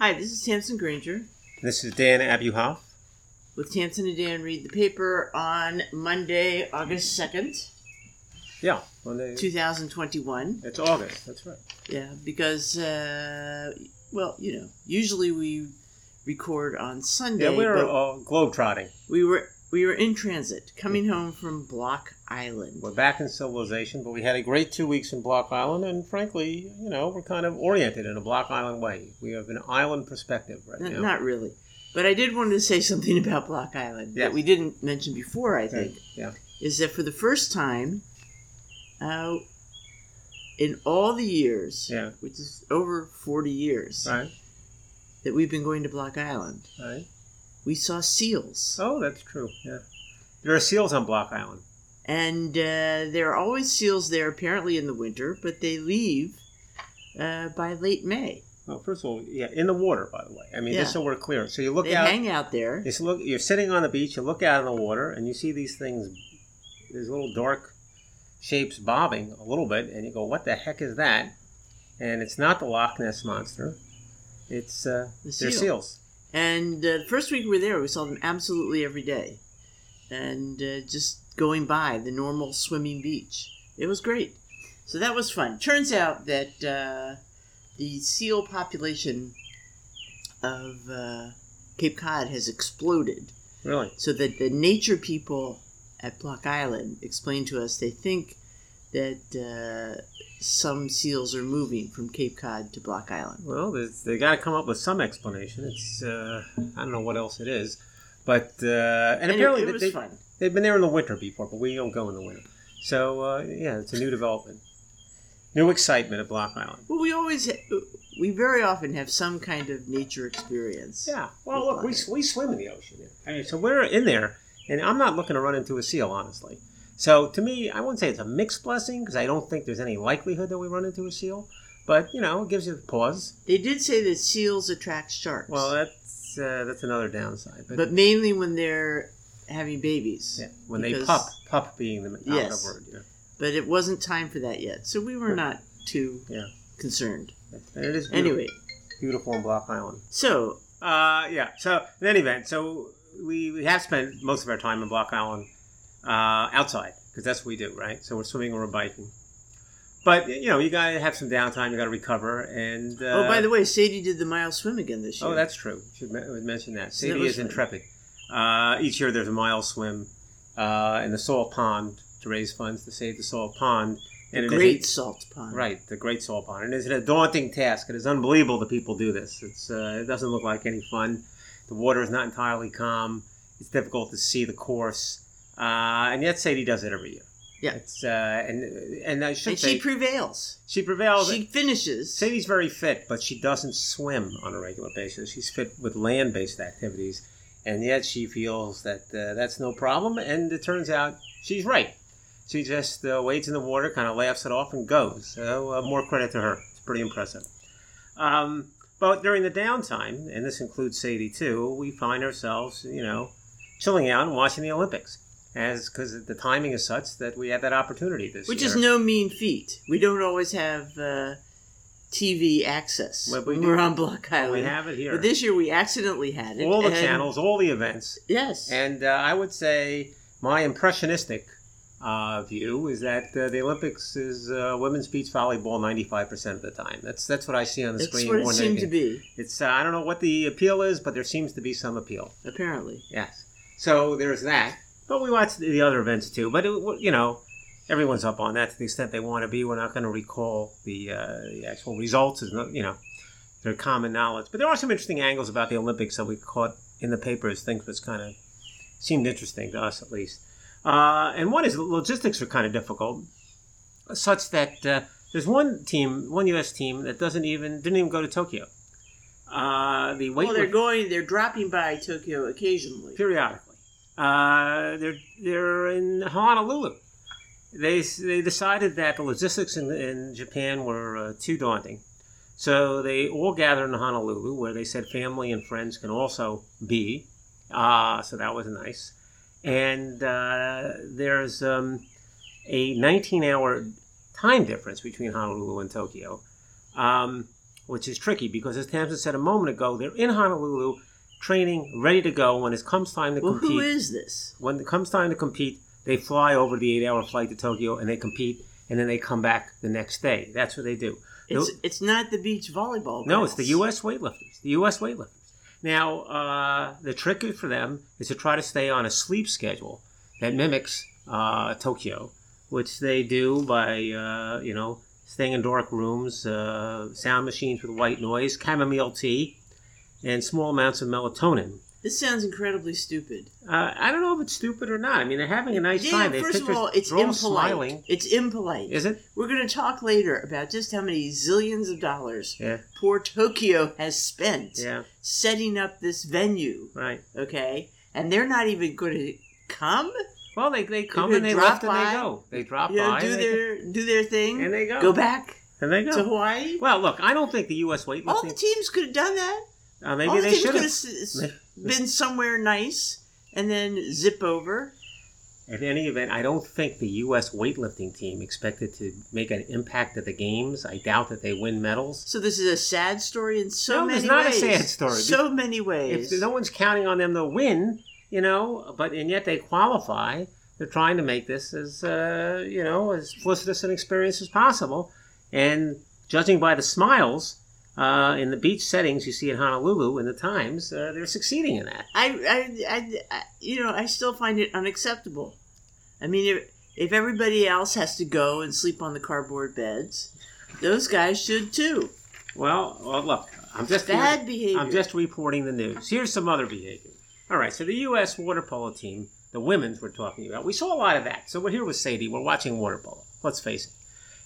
Hi, this is Tamsin Granger This is Dan Abuhoff. with Tamsin and Dan read the paper on Monday, August 2nd, Yeah, Monday. 2021. It's August. That's right. Yeah, because, uh, well, you know, usually we record on Sunday. Yeah, we're but uh, globe trotting. we were we were in transit, coming home from Block Island. We're back in civilization, but we had a great two weeks in Block Island, and frankly, you know, we're kind of oriented in a Block Island way. We have an island perspective right N- now. Not really. But I did want to say something about Block Island Yes. that we didn't mention before, I think. Yeah. is that for the first time uh, in all the years, Yeah. which is over 40 years, Right. that we've been going to Block Island, Right. We saw seals. Oh, that's true. Yeah. There are seals on Block Island. And uh, there are always seals there, apparently in the winter, but they leave uh, by late May. Well, first of all, yeah, in the water, by the way. I mean, Yeah. just so we're clear. So you look They out. hang out there. You look. You're sitting on the beach. You look out in the water, and you see these things, these little dark shapes bobbing a little bit, and you go, "What the heck is that?" And it's not the Loch Ness monster. It's uh, The they're seals. And uh, the first week we were there, we saw them absolutely every day. And uh, just going by the normal swimming beach. It was great. So that was fun. Turns out that uh, the seal population of uh, Cape Cod has exploded. Really? So that the nature people at Block Island explained to us they think that uh, some seals are moving from Cape Cod to Block Island. Well, they got to come up with some explanation. It's uh, I don't know what else it is, but uh, and, And apparently it, was they, fun. they've been there in the winter before, but we don't go in the winter. So uh, yeah, it's a new development, new excitement at Block Island. Well, we always, ha- we very often have some kind of nature experience. Yeah. Well, look, we, we swim in the ocean. I mean, so we're in there, and I'm not looking to run into a seal, honestly. So to me, I wouldn't say it's a mixed blessing because I don't think there's any likelihood that we run into a seal. But you know, it gives you pause. They did say that seals attract sharks. Well, that's uh, that's another downside. But, but mainly when they're having babies. yeah, when they because- pup, pup being the Yes. word. Yeah. But it wasn't time for that yet, so we were Right. not too Yeah. concerned. And it is beautiful, Anyway, beautiful on Block Island. so Uh, yeah. So in any event, so we, we have spent most of our time in Block Island uh, outside because that's what we do, right? So we're swimming or we're biking. But you know, you gotta have some downtime. You gotta recover. And uh, oh, by the way, Sadie did the mile swim again this year. oh, that's true. Should me- mention that. Sadie was is intrepid. Uh, each year there's a mile swim uh, in the salt pond to raise funds to save the salt pond. And it is a- great salt pond. Right, the Great Salt Pond. And it's a daunting task. It is unbelievable that people do this. It's uh, it doesn't look like any fun. The water is not entirely calm. It's difficult to see the course. Uh, and yet Sadie does it every year. Yeah. It's uh, and and I should And say she prevails. she prevails. She finishes. Sadie's very fit, but she doesn't swim on a regular basis. She's fit with land-based activities, and yet she feels that uh, that's no problem. And it turns out she's right. She just uh, wades in the water, kind of laughs it off, and goes. So uh, more credit to her. It's pretty impressive. Um, but during the downtime, and this includes Sadie too, we find ourselves, you know, chilling out and watching the Olympics, as because the timing is such that we had that opportunity this year. Which year. is no mean feat. We don't always have uh, TV access Well, we when do. we're on Block Island. we have it here. But this year we accidentally had it. all the and- channels, all the events. Yes. And uh, I would say my impressionistic uh, view is that uh, the Olympics is uh, women's beach volleyball 95% of the time. That's that's what I see on the That's screen. what it more than seemed to anything. be, It's uh, I don't know what the appeal is, but there seems to be some appeal. apparently. Yes. So there's that. But we watched the other events too. But it, you know, everyone's up on that to the extent they want to be. We're not going to recall the, uh, the actual results. Is you know, they're common knowledge. But there are some interesting angles about the Olympics that we caught in the papers. Things that's kind of seemed interesting to us, at least. Uh, and one is logistics are kind of difficult, such that uh, there's one team, one U.S. team that doesn't even didn't even go to Tokyo. Uh, the weight Well, they're going. They're dropping by Tokyo occasionally. periodically. Uh, they're they're in Honolulu. They they decided that the logistics in, in Japan were uh, too daunting, so they all gathered in Honolulu, where they said family and friends can also be. Uh, so that was nice. And uh, there's um, a 19-hour time difference between Honolulu and Tokyo. Um, which is tricky because, as Tamsin said a moment ago, they're in Honolulu training, ready to go. When it comes time to Well, compete, who is this? when it comes time to compete, they fly over the eight-hour flight to Tokyo and they compete, and then they come back the next day. That's what they do. It's No- it's not the beach volleyball. no, it's the. U.S. weightlifters. The U.S. weightlifters. Now, uh, the trick for them is to try to stay on a sleep schedule that mimics uh, Tokyo, which they do by, uh, you know, staying in dark rooms, uh, sound machines with white noise, chamomile tea, and small amounts of melatonin. This sounds incredibly stupid. Uh, I don't know if it's stupid or not. I mean, they're having a nice yeah, time. They first of all, it's impolite. smiling. It's impolite. Is it? We're going to talk later about just how many zillions of dollars Yeah. poor Tokyo has spent Yeah. setting up this venue. Right. Okay, and they're not even going to come. Well, they, they come and they drop lift and they go. They drop You know, by do and, they, their do their thing. and they go. Go back And they go. to Hawaii. Well, look, I don't think the U.S. Weight all the teams could have done that. Uh, maybe All they should have. have s- s- been somewhere nice and then zip over. In any event, I don't think the U.S. weightlifting team expected to make an impact at the games. I doubt that they win medals. So this is a sad story in so No, many it's not a ways. sad story. So many ways. If no one's counting on them to win, you know, but and yet they qualify, they're trying to make this as uh, you know as felicitous an experience as possible. And judging by the smiles uh, in the beach settings you see in Honolulu in the Times, uh, they're succeeding in that. I, I, I, I, you know, I still find it unacceptable. I mean, if, if everybody else has to go and sleep on the cardboard beds, those guys should too. Well, well look, I'm just Bad behavior. I'm just reporting the news. Here's some other behavior. All right, so the U.S. water polo team, the women's we're talking about, we saw a lot of that. So we're here with Sadie. We're watching water polo. Let's face it.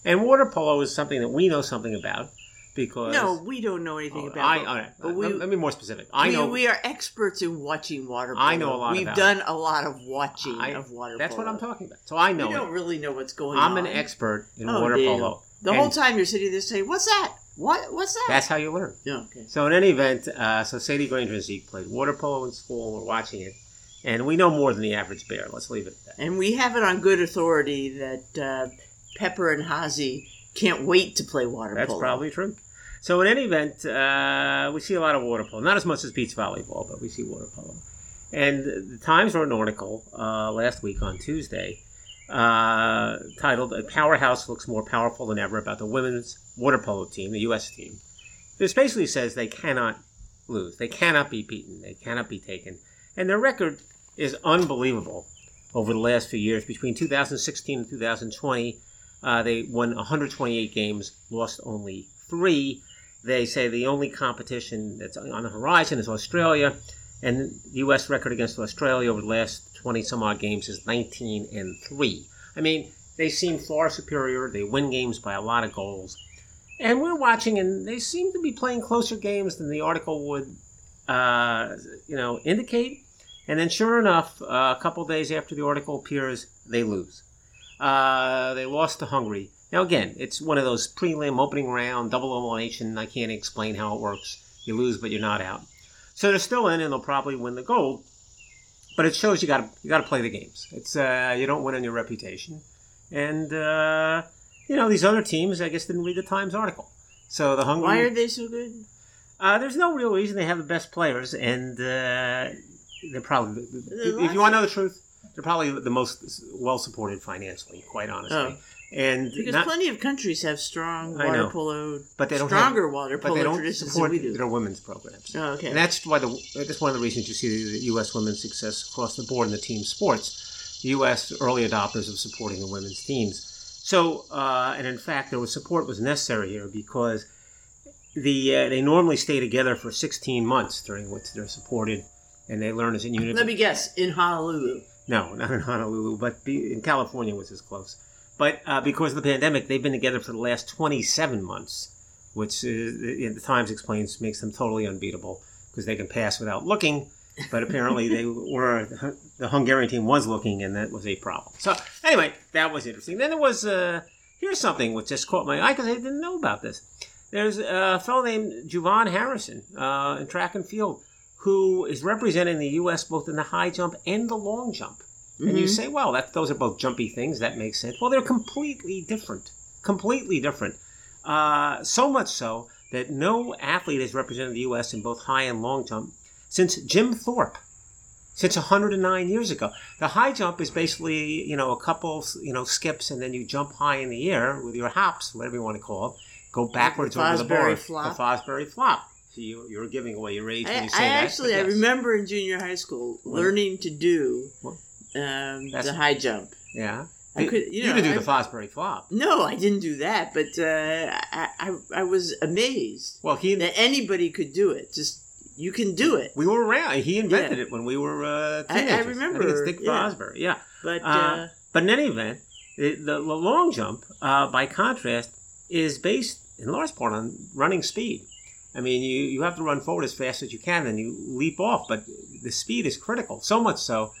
And water polo is something that we know something about because. no, we don't know anything Oh, about. I, it, all right, but we, let, me be more specific. I we, know. we are experts in watching water polo. I know a lot We've done a lot of watching I- of water polo. that's polo. what I'm talking about. So I know We don't really know what's going on. I'm an expert in Oh, water damn. polo. The And whole time you're sitting there saying, "What's that? What? What's that?" That's how you learn. Yeah, okay. So in any event, uh, so Sadie Granger and Zeke played water polo in school. We're watching it, and we know more than the average bear. Let's leave it at that. And we have it on good authority that uh, Pepper and Hazy can't wait to play water That's polo. That's probably true. So in any event, uh, we see a lot of water polo. Not as much as beach volleyball, but we see water polo. And the Times wrote an article uh, last week on Tuesday uh, titled "A Powerhouse Looks More Powerful Than Ever" about the women's water polo team, the U.S. team. This basically says they cannot lose. They cannot be beaten. They cannot be taken. And their record is unbelievable over the last few years. Between 2016 and 2020, uh, they won 128 games, lost only three. They say the only competition that's on the horizon is Australia, and the U.S. record against Australia over the last 20 some odd games is 19 and three. I mean, they seem far superior. They win games by a lot of goals, and we're watching, and they seem to be playing closer games than the article would, uh, you know, indicate. And then, sure enough, uh, a couple days after the article appears, they lose. Uh, they lost to Hungary. Now, again, it's one of those prelim opening round double elimination. I can't explain how it works. You lose, but you're not out. So they're still in, and they'll probably win the gold. But it shows you got to you got to play the games. It's uh, you don't win on your reputation, and uh, you know these other teams. I guess didn't read the Times article. So the Hungary. Why are they so good? Uh, there's no real reason they have the best players, and uh, they're probably. If you want to know the truth, they're probably the most well supported financially, quite honestly. Oh. And Because not, plenty of countries have strong water know. polo, but they don't stronger water but polo they don't traditions support than we do. their women's programs. Oh, okay. And that's why the that's one of the reasons you see the U.S. women's success across the board in the team sports. The U.S. early adopters of supporting the women's teams. So, uh, and in fact, there was support was necessary here because the uh, they normally stay together for 16 months during which they're supported, and they learn as a unit. Let me guess. In Honolulu. No, not in Honolulu, but be, in California was as close. But uh, because of the pandemic, they've been together for the last 27 months, which uh, the Times explains makes them totally unbeatable because they can pass without looking. But apparently, they were the Hungarian team was looking, and that was a problem. So anyway, that was interesting. Then there was uh, here's something which just caught my eye because I didn't know about this. There's a fellow named JuVaughn Harrison uh, in track and field who is representing the U.S. both in the high jump and the long jump. And you Mhm. say, well, that those are both jumpy things. That makes sense. Well, they're completely different. Completely different. Uh, so much so that no athlete has represented the U.S. in both high and long jump since Jim Thorpe, since 109 years ago. The high jump is basically, you know, a couple, you know, skips and then you jump high in the air with your hops, whatever you want to call it, go backwards over the Fosbury bar. flop. The Fosbury flop. So you, you're giving away your age when I, you I say that. actually, but I remember in junior high school learning to do What? Um, the high jump. Yeah. I You- could, you know, didn't do I- the Fosbury flop. No, I didn't do that, but uh, I, I, I was amazed Well, he that anybody could do it. Just you can do it. we were around. He invented Yeah. it when we were uh, I- I teenagers. remember, think it's Dick yeah. Fosbury. Yeah. But Uh, uh, But in any event, the, the, the long jump, uh, by contrast, is based in large part on running speed. I mean, you, you have to run forward as fast as you can, and you leap off, but the speed is critical. So much so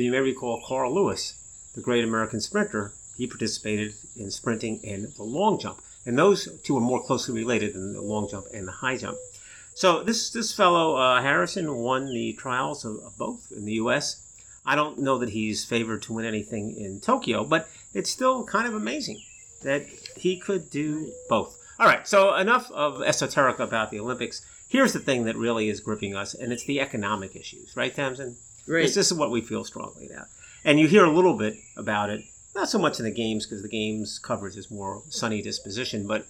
you may recall Carl Lewis, the great American sprinter. He participated in sprinting and the long jump, and those two are more closely related than the long jump and the high jump. So this this fellow uh, Harrison won the trials of, of both in the U.S. I don't know that he's favored to win anything in Tokyo, but it's still kind of amazing that he could do both. All right, so enough of esoteric about the Olympics. Here's the thing that really is gripping us, and it's the economic issues, right, Tamsin? Right. This, this is what we feel strongly about. And you hear a little bit about it, not so much in the games because the games coverage is more sunny disposition, but,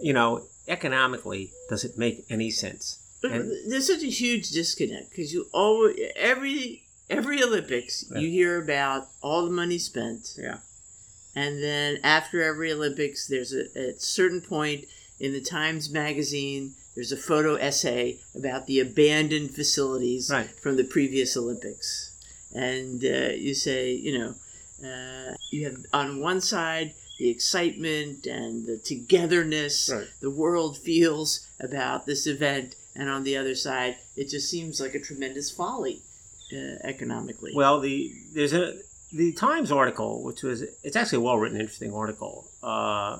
you know, economically, does it make any sense? And- there's such a huge disconnect because you always every every Olympics Yeah. you hear about all the money spent, Yeah. and then after every Olympics, there's a at certain point in the Times magazine. There's a photo essay about the abandoned facilities Right. from the previous Olympics, and uh, you say, you know, uh, you have on one side the excitement and the togetherness Right. the world feels about this event, and on the other side, it just seems like a tremendous folly uh, economically. Well, the there's a the Times article, which was it's actually a well written, interesting article uh,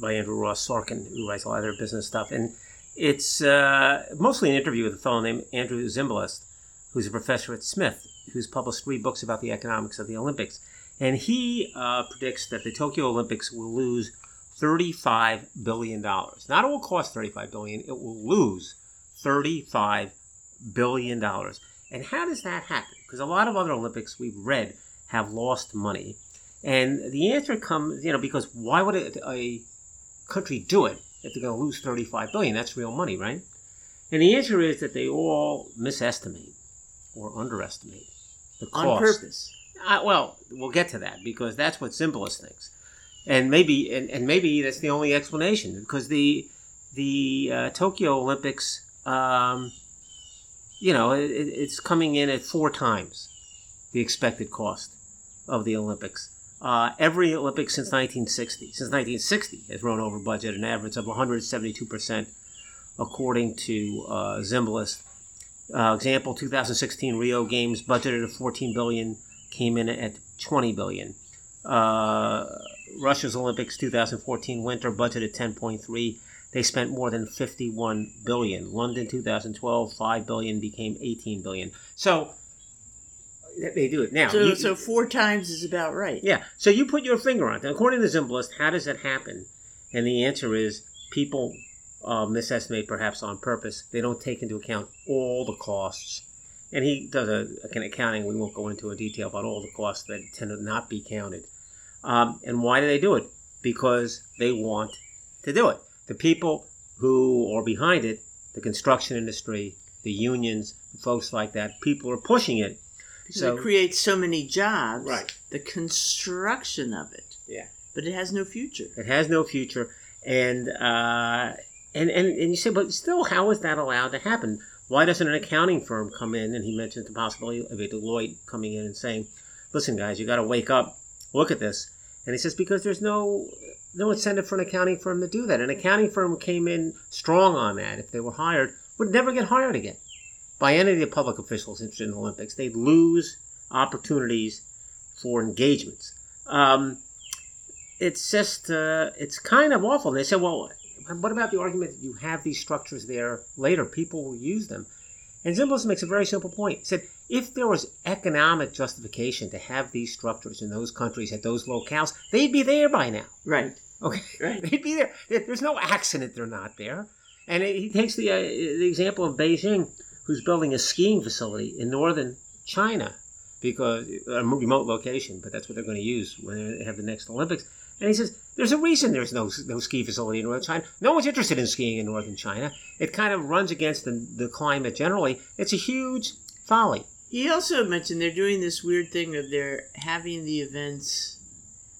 by Andrew Ross Sorkin, who writes a lot of their business stuff, and it's uh, mostly an interview with a fellow named Andrew Zimbalist, who's a professor at Smith, who's published three books about the economics of the Olympics, and he uh, predicts that the Tokyo Olympics will lose thirty-five billion dollars. Not it will cost 35 billion, it will lose thirty-five billion dollars. And how does that happen? Because a lot of other Olympics we've read have lost money. And the answer comes, you know, because why would a, a country do it if they're going to lose 35 billion? That's real money, right? And the answer is that they all misestimate or underestimate the cost. on purpose. Uh, well, we'll get to that because that's what Zimbalist thinks, and maybe and, and maybe that's the only explanation because the the uh, Tokyo Olympics, um, you know, it- it's coming in at four times the expected cost of the Olympics. Uh, every Olympics since 1960, since 1960, has run over budget, an average of 172 percent, according to uh, Zimbalist. Uh, example: 2016 Rio Games budgeted at 14 billion, came in at 20 billion. Uh, Russia's Olympics 2014 winter budgeted 10.3. They spent more than 51 billion. London 2012 5 billion became 18 billion. So they do it now. So, You- so four times is about right. yeah. So you put your finger on it. According to Zimbalist, how does it happen? And the answer is people uh, misestimate perhaps on purpose. They don't take into account all the costs. And he does a, an accounting. We won't go into in detail about all the costs that tend to not be counted. Um, and why do they do it? Because they want to do it. The people who are behind it, the construction industry, the unions, folks like that, people are pushing it. Because So it creates so many jobs. Right. The construction of it. Yeah. But it has no future. It has no future, and uh, and and and you say, but still, how is that allowed to happen? Why doesn't an accounting firm come in? And he mentioned the possibility of a Deloitte coming in and saying, "Listen, guys, you got to wake up, look at this." And he says, because there's no no incentive for an accounting firm to do that. An accounting firm came in strong on that. If they were hired, would never get hired again by any of the public officials interested in the Olympics. They'd lose opportunities for engagements. Um, it's just uh, it's kind of awful. And they said, well, what about the argument that you have these structures there later? People will use them. And Zimbalist makes a very simple point. He said, if there was economic justification to have these structures in those countries at those locales, they'd be there by now. Right. Okay, Right. they'd be there. There- There's no accident they're not there. And he takes the uh, the example of Beijing, who's building a skiing facility in northern China because a remote location, but that's what they're going to use when they have the next Olympics. And he says there's a reason there's no no ski facility in northern China. No one's interested in skiing in northern China. It kind of runs against the, the climate generally. It's a huge folly. He also mentioned they're doing this weird thing of they're having the events,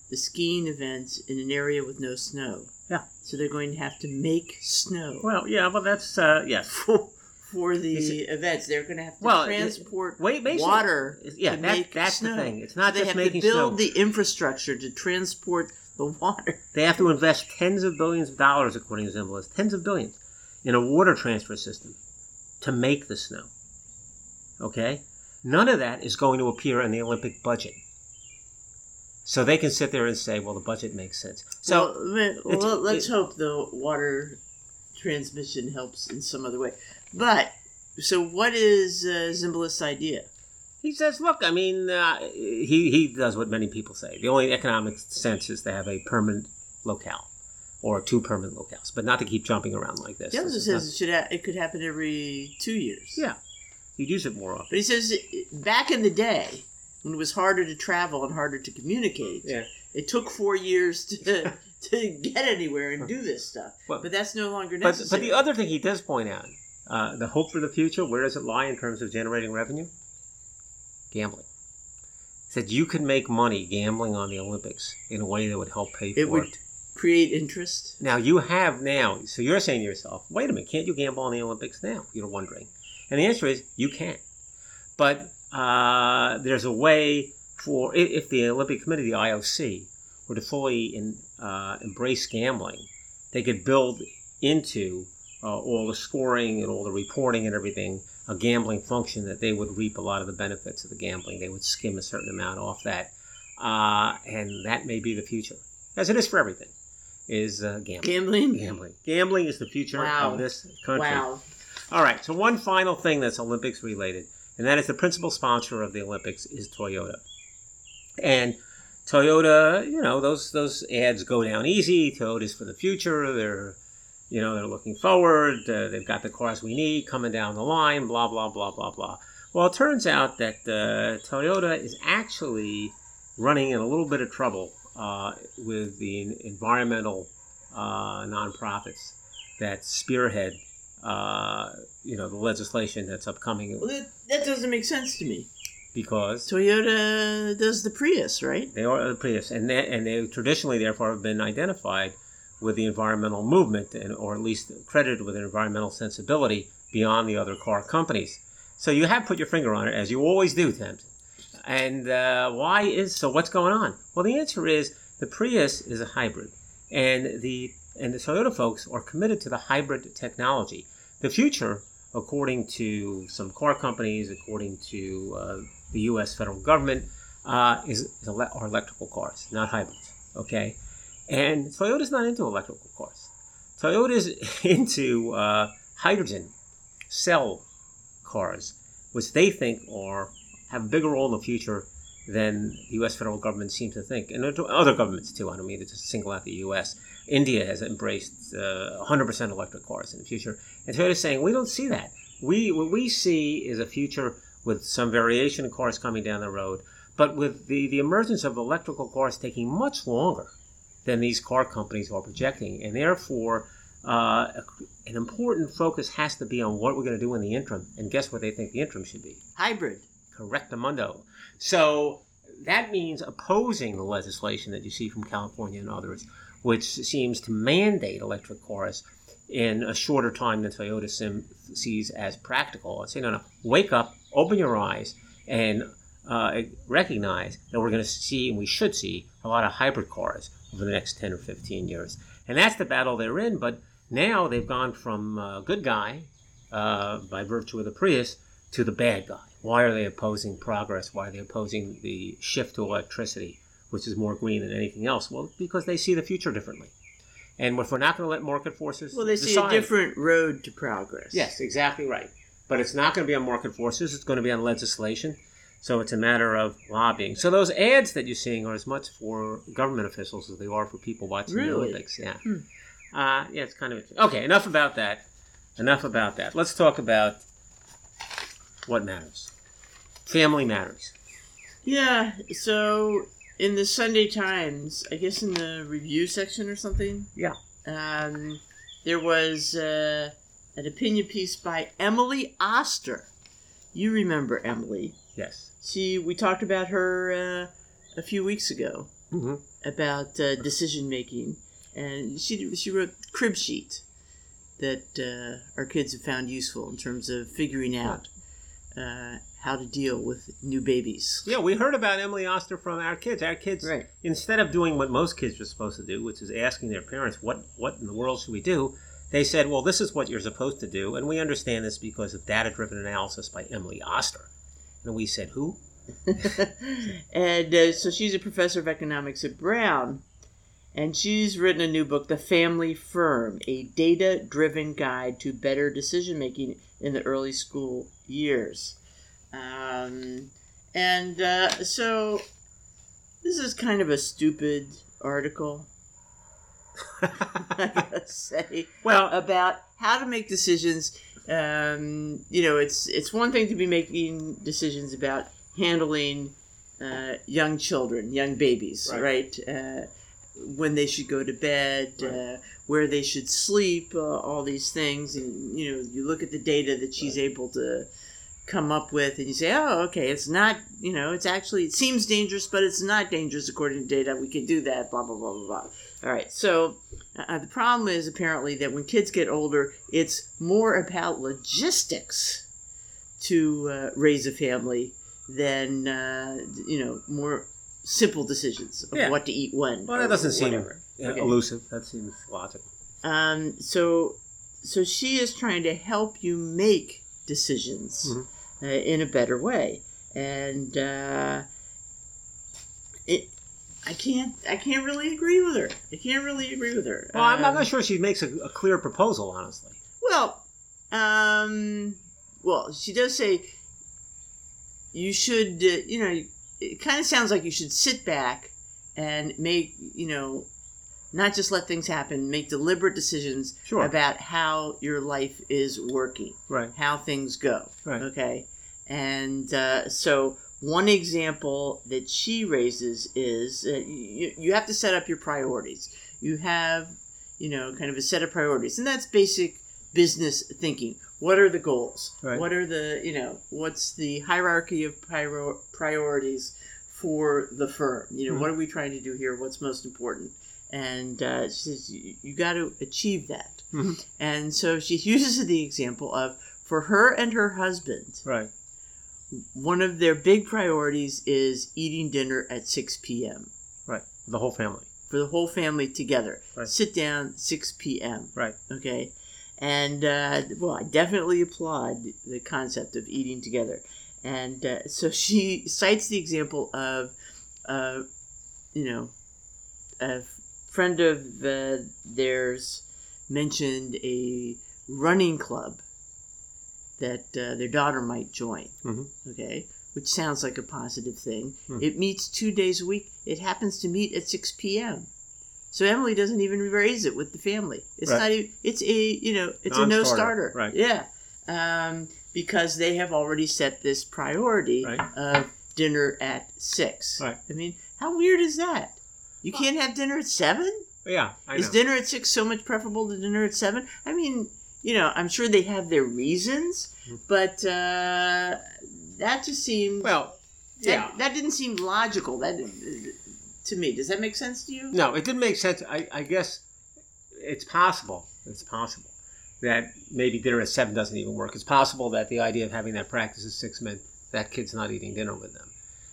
the skiing events, in an area with no snow. Yeah. So they're going to have to make snow Well, yeah, well that's uh, yes. for, the Is events. They're going to have to Well, transport wait, water. yeah, that, that's snow. the thing. It's not they just have making to build snow. the infrastructure to transport the water. They have to invest tens of billions of dollars, according to Zimbalist, tens of billions, in a water transfer system to make the snow. Okay? None of that is going to appear in the Olympic budget. So they can sit there and say, well, the budget makes sense. So, well, well, let's it- hope the water transmission helps in some other way. But so, what is uh, Zimbalist's idea? he says, look, I mean, uh, he, he does what many people say. The only economic sense is to have a permanent locale or two permanent locales, but not to keep jumping around like this. He also This says it should ha- it could happen every two years. yeah, you'd use it more often. But he says back in the day when it was harder to travel and harder to communicate, Yeah. it took four years to to get anywhere and do this stuff. Well, but that's no longer But, necessary. but the other thing he does point out, uh, the hope for the future, where does it lie in terms of generating revenue? Gambling. He said you could make money gambling on the Olympics in a way that would help pay for it it. would create interest. Now you have now, so you're saying to yourself, wait a minute, can't you gamble on the Olympics now? You're wondering. And the answer is you can. But uh, there's a way for, if the Olympic Committee, the IOC, were to fully in, uh, embrace gambling, they could build into uh, all the scoring and all the reporting and everything a gambling function that they would reap a lot of the benefits of the gambling. They would skim a certain amount off that. Uh, and that may be the future, as it is for everything, is uh, gambling. Gambling. Gambling. Gambling is the future Wow. of this country. Wow. All right. So one final thing that's Olympics related, and that is the principal sponsor of the Olympics is Toyota. And Toyota, you know, those those ads go down easy. Toyota's for the future. They're, you know, they're looking forward. Uh, they've got the cars we need coming down the line. Blah blah blah blah blah. Well, it turns out that uh, Toyota is actually running in a little bit of trouble uh, with the environmental uh, nonprofits that spearhead, uh, you know, the legislation that's upcoming Well, that, that doesn't make sense to me. because Toyota does the Prius, right? they are the Prius, and they, and they traditionally, therefore, have been identified with the environmental movement, and or at least credited with an environmental sensibility beyond the other car companies. So you have put your finger on it, as you always do, Tim. And uh, why is so? What's going on? Well, the answer is the Prius is a hybrid, and the and the Toyota folks are committed to the hybrid technology. The future, according to some car companies, according to uh, the U.S. federal government, uh, is, is ele- are electrical cars, not hybrids. Okay, and Toyota's not into electrical cars. Toyota's into uh, hydrogen cell cars, which they think are have a bigger role in the future than the U.S. federal government seems to think, and other governments too. I don't mean to single out the U.S. India has embraced uh, 100% electric cars in the future, and Toyota's saying we don't see that. We what we see is a future with some variation of cars coming down the road, but with the, the emergence of electrical cars taking much longer than these car companies are projecting, and therefore uh, an important focus has to be on what we're going to do in the interim. And guess what they think the interim should be? Hybrid. Correctamundo. So that means opposing the legislation that you see from California and others, which seems to mandate electric cars in a shorter time than Toyota sim- sees as practical. And say, no, no, wake up, open your eyes, and uh, recognize that we're going to see, and we should see, a lot of hybrid cars over the next 10 or 15 years. And that's the battle they're in, but now they've gone from uh, good guy, uh, by virtue of the Prius, to the bad guy. Why are they opposing progress? Why are they opposing the shift to electricity, which is more green than anything else? Well, because they see the future differently. And if we're not going to let market forces Well, they see decide- a different road to progress. Yes, exactly right. But it's not going to be on market forces. It's going to be on legislation. So it's a matter of lobbying. So those ads that you're seeing are as much for government officials as they are for people watching the Olympics. Yeah. Hmm. Uh, yeah, it's kind of interesting. Okay, enough about that. enough about that. Let's talk about what matters. Family matters. Yeah. So in the Sunday Times, I guess in the review section or something. Yeah. Um, there was uh, an opinion piece by Emily Oster. You remember Emily? Yes. She we talked about her uh, a few weeks ago Mm-hmm. about uh, decision making, and she she wrote crib sheet that uh, our kids have found useful in terms of figuring out uh, how to deal with new babies. Yeah, we heard about Emily Oster from our kids. Our kids, Right. instead of doing what most kids are supposed to do, which is asking their parents, "What what in the world should we do?" They said, "Well, this is what you're supposed to do," and we understand this because of data-driven analysis by Emily Oster. And we said, "Who?" and uh, so she's a professor of economics at Brown, and she's written a new book, The Family Firm: A Data-Driven Guide to Better Decision Making in the Early School Years. Um, and uh, so this is kind of a stupid article, I gotta say well, about how to make decisions. Um, you know, it's it's one thing to be making decisions about handling uh, young children, young babies, right? Right. Uh, when they should go to bed, Right. uh, where they should sleep, uh, all these things, and you know, you look at the data that she's able to come up with, and you say, "Oh, okay, it's not, you know, it's actually it seems dangerous, but it's not dangerous according to data. We can do that." Blah blah blah blah blah. All right, so uh, the problem is apparently that when kids get older, it's more about logistics to uh, raise a family than uh, you know more simple decisions of Yeah. what to eat when. well, that doesn't seem Okay. elusive. That seems logical. Um, so, so she is trying to help you make decisions Mhm. uh, in a better way, and uh. I can't. I can't really agree with her. I can't really agree with her. Well, I'm, I'm Um, not sure she makes a, a clear proposal, honestly. Well, um, well, she does say you should. Uh, you know, it kind of sounds like you should sit back and make. You know, not just let things happen. Make deliberate decisions Sure. about how your life is working, Right. how things go. Right. Okay, and uh, so. One example that she raises is uh, you, you have to set up your priorities. You have, you know, kind of a set of priorities, and that's basic business thinking. What are the goals? Right. What are the, you know, what's the hierarchy of prior- priorities for the firm? You know, Mhm. what are we trying to do here? What's most important? And uh, she says you, you got to achieve that. Mhm. And so she uses the example of for her and her husband, Right. One of their big priorities is eating dinner at 6 p.m. Right. The whole family. for the whole family together. Right. Sit down 6 p.m. Right. Okay. And, uh, well, I definitely applaud the concept of eating together. And uh, so she cites the example of, uh, you know, a friend of uh, theirs mentioned a running club that uh, their daughter might join. Mhm. Okay. Which sounds like a positive thing. Hmm. It meets two days a week. It happens to meet at 6 p.m. So Emily doesn't even raise it with the family. It's Right. not even, it's a, you know, it's a no Non-starter, right. Yeah. Um, because they have already set this priority Right. of dinner at 6. Right. I mean, how weird is that? You can't have dinner at 7? Yeah, I Is know. dinner at six so much preferable to dinner at seven? I mean, you know, I'm sure they have their reasons, Mm-hmm. but uh, that just seemed well, that, yeah. that didn't seem logical. That to me, does that make sense to you? No, it didn't make sense. I, I guess it's possible. It's possible that maybe dinner at seven doesn't even work. It's possible that the idea of having that practice at six meant that kid's not eating dinner with them,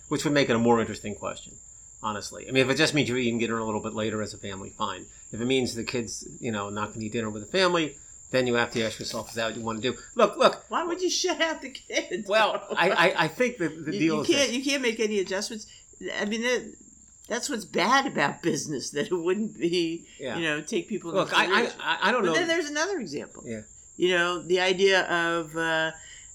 which would make it a more interesting question. Honestly, I mean, if it just means you're eating dinner a little bit later as a family, fine. If it means the kids, you know, not going to eat dinner with the family, then you have to ask yourself, is that what you want to do? Look, look. Why would you shut out the kids? Well, I, I, I think the, the you, deal you is can't you can't make any adjustments. I mean, that, that's what's bad about business that it wouldn't be Yeah. you know take people. Look, I, I. I I don't know. But know. then there's another example. Yeah. You know, the idea of uh,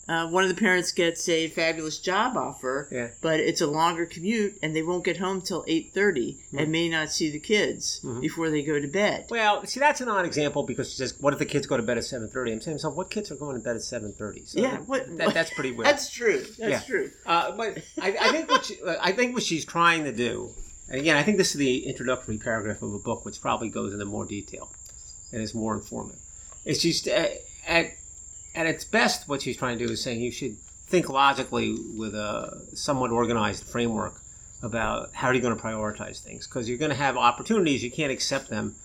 uh, one of the parents gets a fabulous job offer, Yeah. but it's a longer commute, and they won't get home till eight thirty, and may not see the kids Mhm. before they go to bed. Well, see, that's an odd example because she says, "What if the kids go to bed at 7.30? I'm saying, so what kids are going to bed at seven thirty? So yeah, what, that, that's pretty weird. That's true. That's Yeah. true. Uh, but I, I think what she, I think what she's trying to do, and again, I think this is the introductory paragraph of a book, which probably goes into more detail and is more informative. Is she's uh, at at its best, what she's trying to do is saying you should think logically with a somewhat organized framework about how are you going to prioritize things because you're going to have opportunities you can't accept them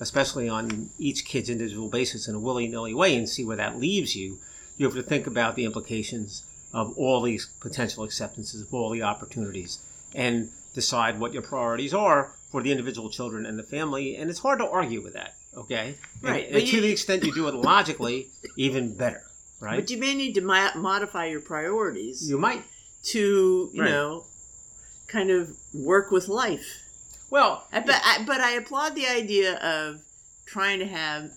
especially on each kid's individual basis in a willy-nilly way and see where that leaves you. You have to think about the implications of all these potential acceptances of all the opportunities and decide what your priorities are for the individual children and the family and it's hard to argue with that okay Right, and, but to you- the extent you do it logically even better right But you may need to mo- modify your priorities you might to, you Right. know, kind of work with life. well I, but I, but I applaud the idea of trying to have,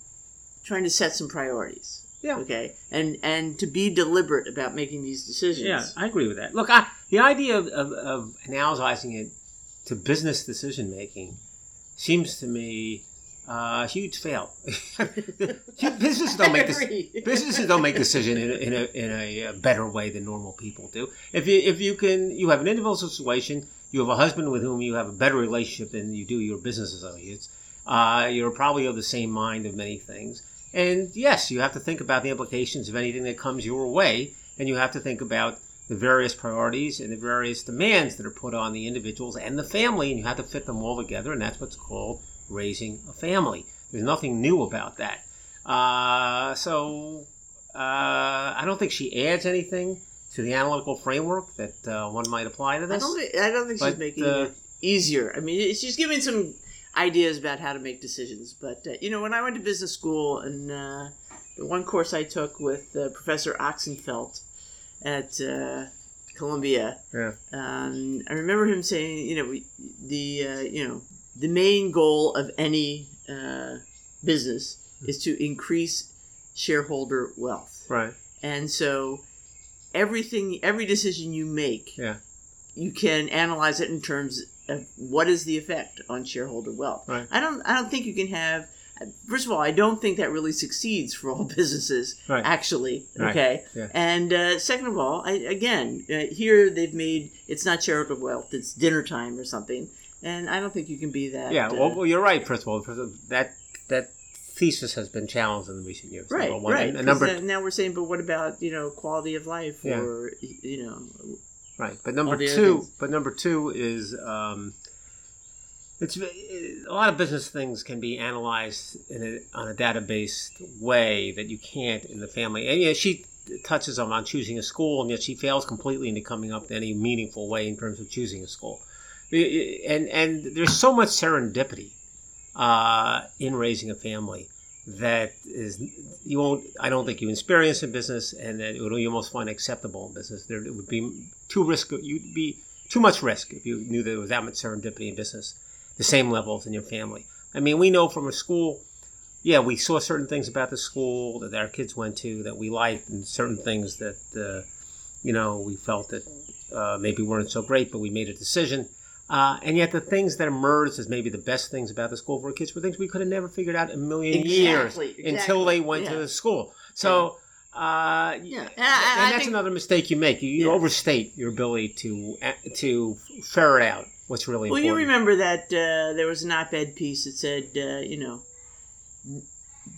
trying to set some priorities. Yeah. Okay. And and to be deliberate about making these decisions. Yeah, I agree with that. Look, I, the idea of, of, of analogizing it to business decision making seems to me uh, a huge fail. businesses don't make this, businesses don't make decisions in a, in, a, in a better way than normal people do. If you if you can, you have an individual situation. You have a husband with whom you have a better relationship than you do your business associates. Uh, you're probably of the same mind of many things. And yes, you have to think about the implications of anything that comes your way, and you have to think about the various priorities and the various demands that are put on the individuals and the family, and you have to fit them all together, and that's what's called raising a family. There's nothing new about that. Uh, so uh, I don't think she adds anything to the analytical framework that uh, one might apply to I this. don't think I don't think she's making uh, it easier. I mean, she's giving some ideas about how to make decisions. But uh, you know, when I went to business school and uh, the one course I took with uh, Professor Oxenfeldt at uh, Columbia, Yeah. um, I remember him saying, you know, the uh, you know the main goal of any uh, business is to increase shareholder wealth. Right. And so everything, every decision you make, Yeah. you can analyze it in terms of what is the effect on shareholder wealth. Right. I don't, I don't think you can have. First of all, I don't think that really succeeds for all businesses. Right. Actually, Right. okay. Yeah. And uh, second of all, I, again, uh, here they've made it's not shareholder wealth; it's dinner time or something. And I don't think you can be that. Yeah. uh, Well, well, you're right. First of all, that that thesis has been challenged in recent years. Right, one. right. And, number then- now we're saying, but what about you know quality of life Yeah. or you know Right, but number All the other two, but number two is um, it's a lot of business things can be analyzed in a, on a database way that you can't in the family. And yeah, she touches on, on choosing a school, and yet she fails completely into coming up with any meaningful way in terms of choosing a school. And and there's so much serendipity uh, in raising a family that is you won't I don't think you experience in business and that you almost find acceptable in business. There it would be too risk you'd be too much risk if you knew there was that much serendipity in business, the same levels in your family. I mean, we know from a school, yeah, we saw certain things about the school that our kids went to that we liked, and certain things that uh, you know we felt that uh, maybe weren't so great, but we made a decision. Uh, and yet, the things that emerged as maybe the best things about the school for kids were things we could have never figured out in a million years Exactly, until they went yeah. to the school. So, uh, Yeah, and and, I- I that's think- another mistake you make. You, you Yeah. overstate your ability to to ferret out what's really important. Well, you remember that uh, there was an op-ed piece that said, uh, you know,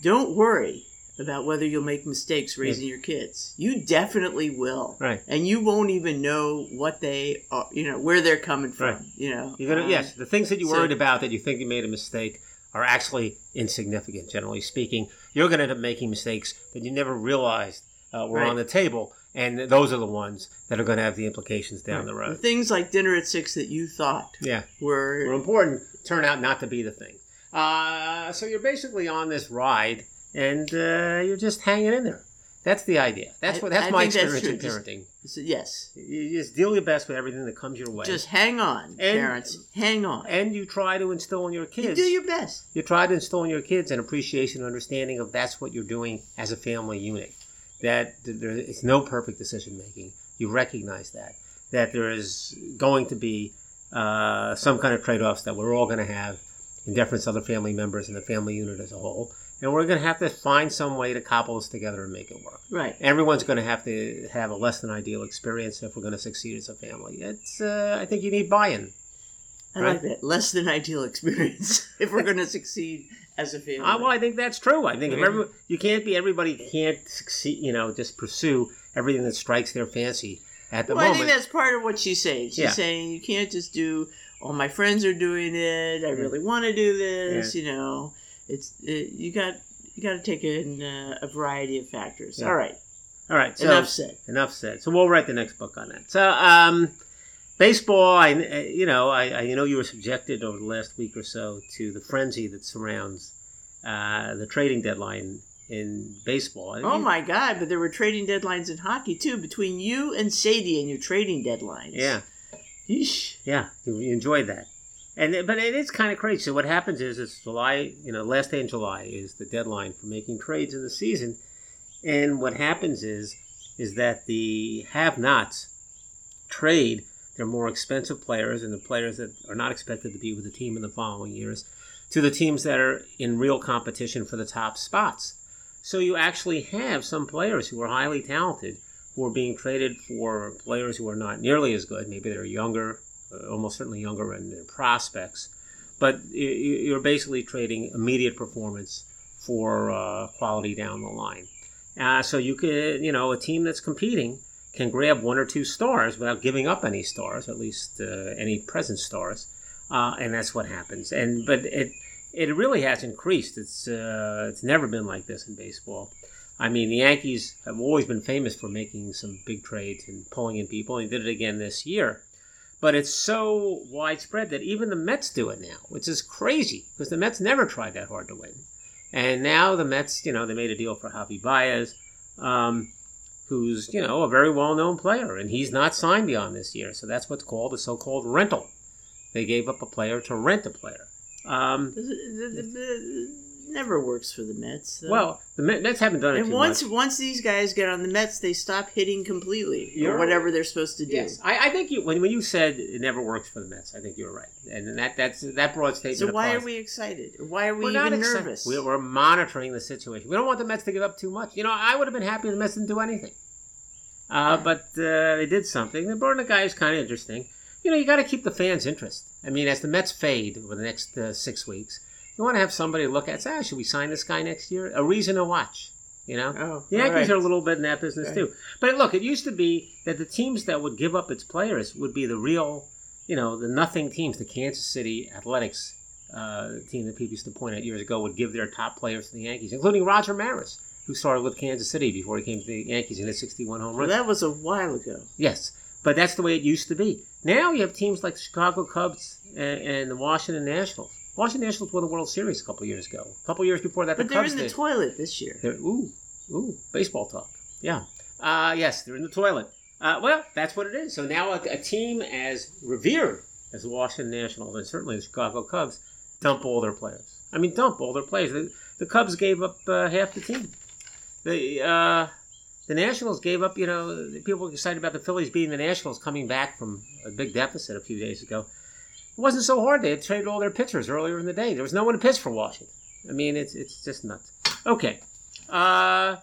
don't worry about whether you'll make mistakes raising your kids. You definitely will, Right. and you won't even know what they are, you know, where they're coming from. Right. You know, You're gonna Um, yes, the things that you so- worried about that you think you made a mistake are actually insignificant. Generally speaking, you're going to end up making mistakes that you never realized uh, were Right. on the table, and those are the ones that are going to have the implications down the The road. things like dinner at six that you thought Yeah. were were important turn out not to be the thing. Uh, so you're basically on this ride, and uh, you're just hanging in there. That's the idea. That's what. That's I my that's experience true. in parenting. so, yes. You just deal your best with everything that comes your way, Just hang on, And- parents. Hang on. and you try to instill in your kids. you do your best. you try to instill in your kids an appreciation and understanding of that's what you're doing as a family unit. that there is no perfect decision making. You recognize that that there is going to be uh, some kind of trade offs that we're all going to have in deference to other family members and the family unit as a whole. And we're going to have to find some way to cobble this together and make it work. Right. Everyone's going to have to have a less than ideal experience if we're going to succeed as a family. It's, uh, I think you need buy-in. I Right. like that. Less than ideal experience if we're going to succeed as a family. Uh, well, I think that's true. I think if Mhm. every, you can't be everybody can't succeed. You know, just pursue everything that strikes their fancy at the moment well, I think that's part of what she's saying. She's Yeah. saying you can't just do. All my friends are doing it. I really want to do this. You know, it's it, you got you got to take in uh, a variety of factors. Yeah. All right, All right, so enough said. enough said. So we'll write the next book on that. So, um, baseball. I, you know, I, I you know you were subjected over the last week or so to the frenzy that surrounds uh, the trading deadline in baseball. Oh my God! But there were trading deadlines in hockey too. Between you and Sadie and your trading deadlines. Yeah, Yeesh. yeah, you, you enjoyed that. And but it is kind of crazy. So what happens is it's July. You know, last day in July is the deadline for making trades in the season. And what happens is is that the have-nots trade their more expensive players and the players that are not expected to be with the team in the following years to the teams that are in real competition for the top spots. So you actually have some players who are highly talented who are being traded for players who are not nearly as good. Maybe they're younger, uh, almost certainly younger in their prospects. But you're basically trading immediate performance for uh, quality down the line. Uh, so you could, you know, a team that's competing can grab one or two stars without giving up any stars, at least uh, any present stars, uh, and that's what happens. And but it it really has increased. It's uh, it's never been like this in baseball. I mean, the Yankees have always been famous for making some big trades and pulling in people, and they did it again this year. But it's so widespread that even the Mets do it now, which is crazy because the Mets never tried that hard to win. And now the Mets, you know, they made a deal for Javy Baez, um, who's, you know, a very well known player, and he's not signed beyond this year. So that's what's called a so called rental. They gave up a player to rent a player. Um, Never works for the Mets. though. well, the Mets haven't done it and once much. once these guys get on the Mets, they stop hitting completely You're- or whatever they're supposed to do. Yes, I, I think you when, when you said it never works for the Mets, I think you were right, and that that's that broad statement. So why are we excited? Why are we We're even nervous? We- We're monitoring the situation. We don't want the Mets to give up too much. You know, I would have been happy if the Mets didn't do anything. Uh, but uh, they did something. The Burton guy is kind of interesting. You know, you got to keep the fans' interest. I mean, as the Mets fade over the next uh, six weeks, you want to have somebody look at, say, ah, should we sign this guy next year? A reason to watch. You know, Oh, the Yankees alright. are a little bit in that business Right. too. But look, it used to be that the teams that would give up its players would be the real, you know, the nothing teams. The Kansas City Athletics uh, team that people used to point out years ago would give their top players to the Yankees, including Roger Maris, who started with Kansas City before he came to the Yankees in his 61 home Well, run. that was a while ago. Yes, but that's the way it used to be. Now you have teams like the Chicago Cubs and, and the Washington Nationals. Washington Nationals won the World Series a couple years ago. A couple years before that, But the they're Cubs in the did. toilet this year. They're, ooh, ooh, baseball talk. Yeah. Uh, yes, they're in the toilet. Uh, well, that's what it is. So now a, a team as revered as the Washington Nationals and certainly the Chicago Cubs dump all their players. I mean, dump all their players. The, the Cubs gave up uh, half the team. The uh, the Nationals gave up. You know, people were excited about the Phillies beating the Nationals coming back from a big deficit a few days ago. It wasn't so hard. They had traded all their pitchers earlier in the day. There was no one to pitch for Washington. I mean, it's it's just nuts. Okay. Uh,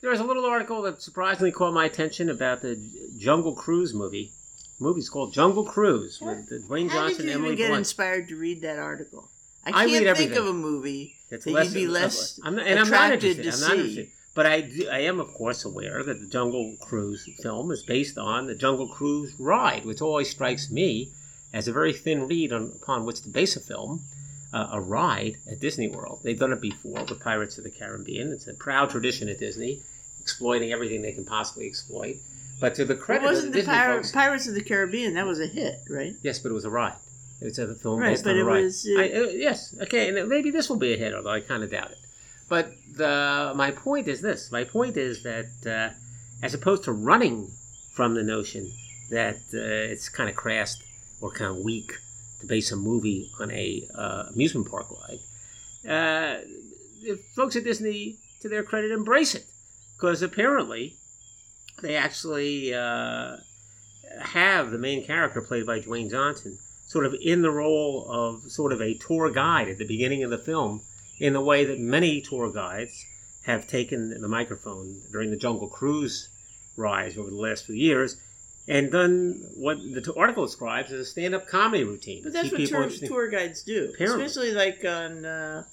there was a little article that surprisingly caught my attention about the Jungle Cruise movie. The movie's called Jungle Cruise with Dwayne How Johnson did and you Emily even get Blunt. inspired to read that article? I I can't read think everything. of a movie It's that less- you'd be less I'm not, and I'm not attracted interested. to I'm not see. interested. But I, do, I am, of course, aware that the Jungle Cruise film is based on the Jungle Cruise ride, which always strikes me as a very thin reed on, upon which to base a film, uh, a ride at Disney World. They've done it before with Pirates of the Caribbean. It's a proud tradition at Disney, exploiting everything they can possibly exploit. But to the credit of the wasn't the Disney Pir- folks, Pirates of the Caribbean. That was a hit, right? yes, but it was a ride. It's a film Right, based but on a it ride. was, uh, I, uh, yes, okay, and maybe this will be a hit, although I kind of doubt it. But the my point is this: my point is that uh, as opposed to running from the notion that uh, it's kind of crass or kind of weak to base a movie on a uh, amusement park ride, uh, the folks at Disney, to their credit, embrace it. Because apparently they actually uh, have the main character played by Dwayne Johnson sort of in the role of sort of a tour guide at the beginning of the film, in the way that many tour guides have taken the microphone during the Jungle Cruise rise over the last few years and then what the t- article describes is a stand-up comedy routine. But that's what tour, tour guides do, Apparently. especially like on uh,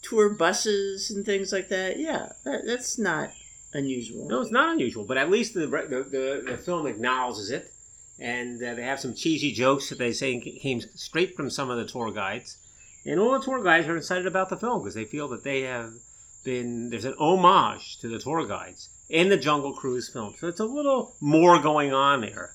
tour buses and things like that. Yeah, that, that's not unusual. No, it's not unusual, but at least the the, the, the film acknowledges it, and uh, they have some cheesy jokes that they say came straight from some of the tour guides, and all the tour guides are excited about the film because they feel that they have been there's an homage to the tour guides in the Jungle Cruise film, so it's a little more going on there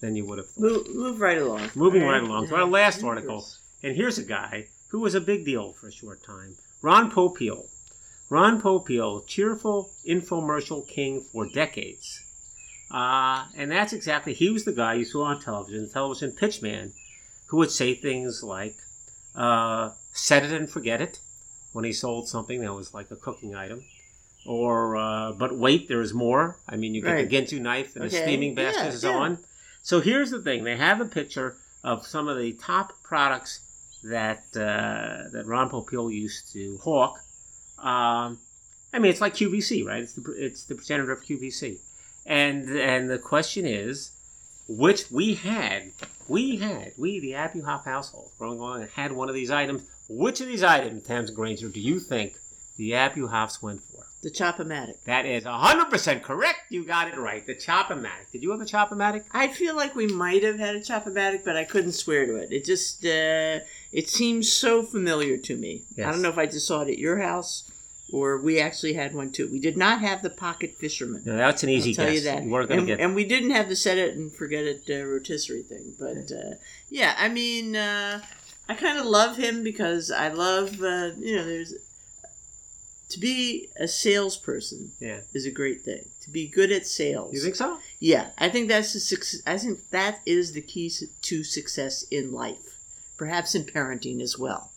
than you would have thought. Move, move right along. Moving right along to our last article. And here's a guy who was a big deal for a short time Ron Popeil. Ron Popeil, cheerful infomercial king for decades. Uh, and that's exactly, he was the guy you saw on television, the television pitchman, who would say things like, uh, set it and forget it, when he sold something that was like a cooking item. Or, uh, but wait, there is more. I mean, you get Right. the Ginsu knife and Okay. the steaming basket Yeah, and so yeah. on. So here's the thing: they have a picture of some of the top products that uh, that Ron Popeil used to hawk. Um, I mean, it's like QVC, right? It's the it's the progenitor of QVC, and and the question is, which we had, we had, we the Abuhoff household growing along had one of these items. Which of these items, Tams Granger, do you think the app you Abuhoffs went for? The Chop-O-Matic. That is 100% correct. You got it right. The Chop-O-Matic. Did you have a Chop-O-Matic? I feel like we might have had a Chop-O-Matic, but I couldn't swear to it. It just, uh, it seems so familiar to me. I don't know if I just saw it at your house or we actually had one too. We did not have the Pocket Fisherman. No, that's an easy I'll tell guess. you that. going and, get and we didn't have the set it and forget it uh, rotisserie thing. But uh, yeah, I mean, uh, I kind of love him because I love, uh, you know, there's to be a salesperson Yeah. is a great thing. To be good at sales. You think so? Yeah, I think that's the success. I think that is the key to success in life, perhaps in parenting as well.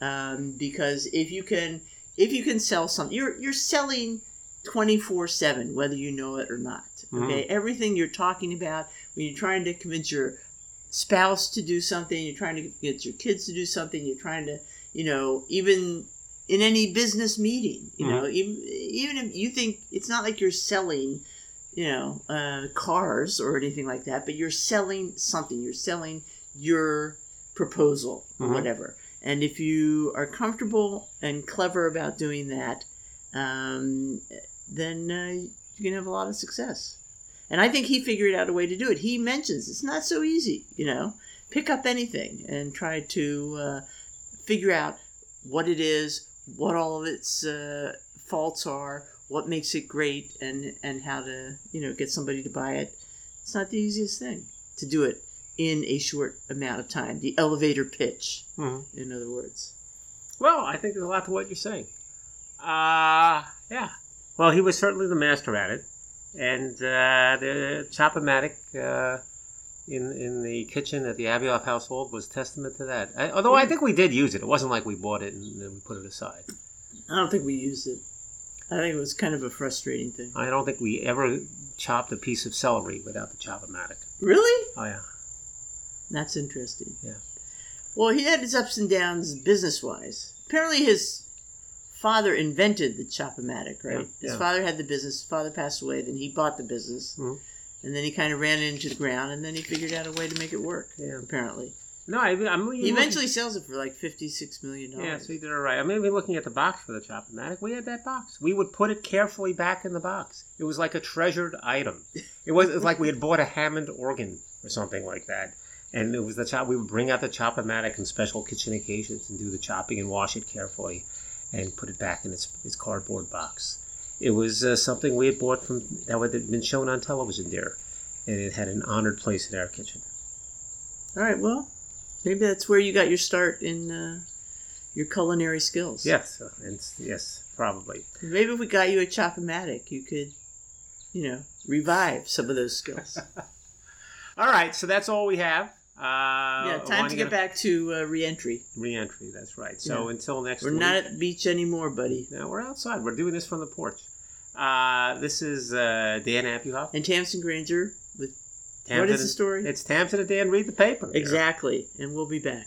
Um, because if you can, if you can sell something, you're you're selling twenty four seven, whether you know it or not. Okay, everything you're talking about when you're trying to convince your spouse to do something, you're trying to get your kids to do something, you're trying to, you know, even in any business meeting, you know, even even if you think it's not like you're selling you know, uh, cars or anything like that, but you're selling something. You're selling your proposal or Mhm. whatever. And if you are comfortable and clever about doing that, um, then uh, you can have a lot of success. And I think he figured out a way to do it. He mentions it's not so easy, you know. Pick up anything and try to uh, figure out what it is, what all of its uh, faults are, what makes it great, and and how to you know get somebody to buy it. It's not the easiest thing to do it in a short amount of time. The elevator pitch, Mhm. in other words. Well, I think there's a lot to what you're saying. Uh, yeah. Well, he was certainly the master at it. And uh, the Chop-O-Matic uh, in, in the kitchen at the Abuhoff household was testament to that. I, although I think we did use it. It wasn't like we bought it and then we put it aside. I don't think we used it. I think it was kind of a frustrating thing. I don't think we ever chopped a piece of celery without the Chop-O-Matic. Really? Oh, yeah. That's interesting. Yeah. Well, he had his ups and downs business wise. Apparently, his father invented the Chop-O-Matic, right? Yeah, His yeah. father had the business. His father passed away. Then he bought the business, Mhm. And then he kind of ran it into the ground, and then he figured out a way to make it work. Yeah. Apparently, No, I, I'm he eventually sells it for like fifty-six million dollars. Yeah, so he did it right. I mean, we're looking at the box for the Chop-O-Matic. We had that box. We would put it carefully back in the box. It was like a treasured item. It was, it was like we had bought a Hammond organ or something like that. And it was the chop. We would bring out the Chop-O-Matic on special kitchen occasions and do the chopping and wash it carefully, and put it back in its its cardboard box. It was uh, something we had bought from that had been shown on television there, and it had an honored place in our kitchen. All right. Well, maybe that's where you got your start in uh, your culinary skills. Yes, uh, and yes, probably. Maybe if we got you a Chop-O-Matic, you could, you know, revive some of those skills. All right, so that's all we have. Uh, yeah, time to get back to uh, reentry. Re-entry. That's right. So Yeah. until next We're week. not at the beach anymore, buddy. No, we're outside. We're doing this from the porch. Uh, this is uh, Dan Abuhoff. And Tamsin Granger with Tamsin what is the story? It's Tamsin and Dan read the paper. exactly, and we'll be back.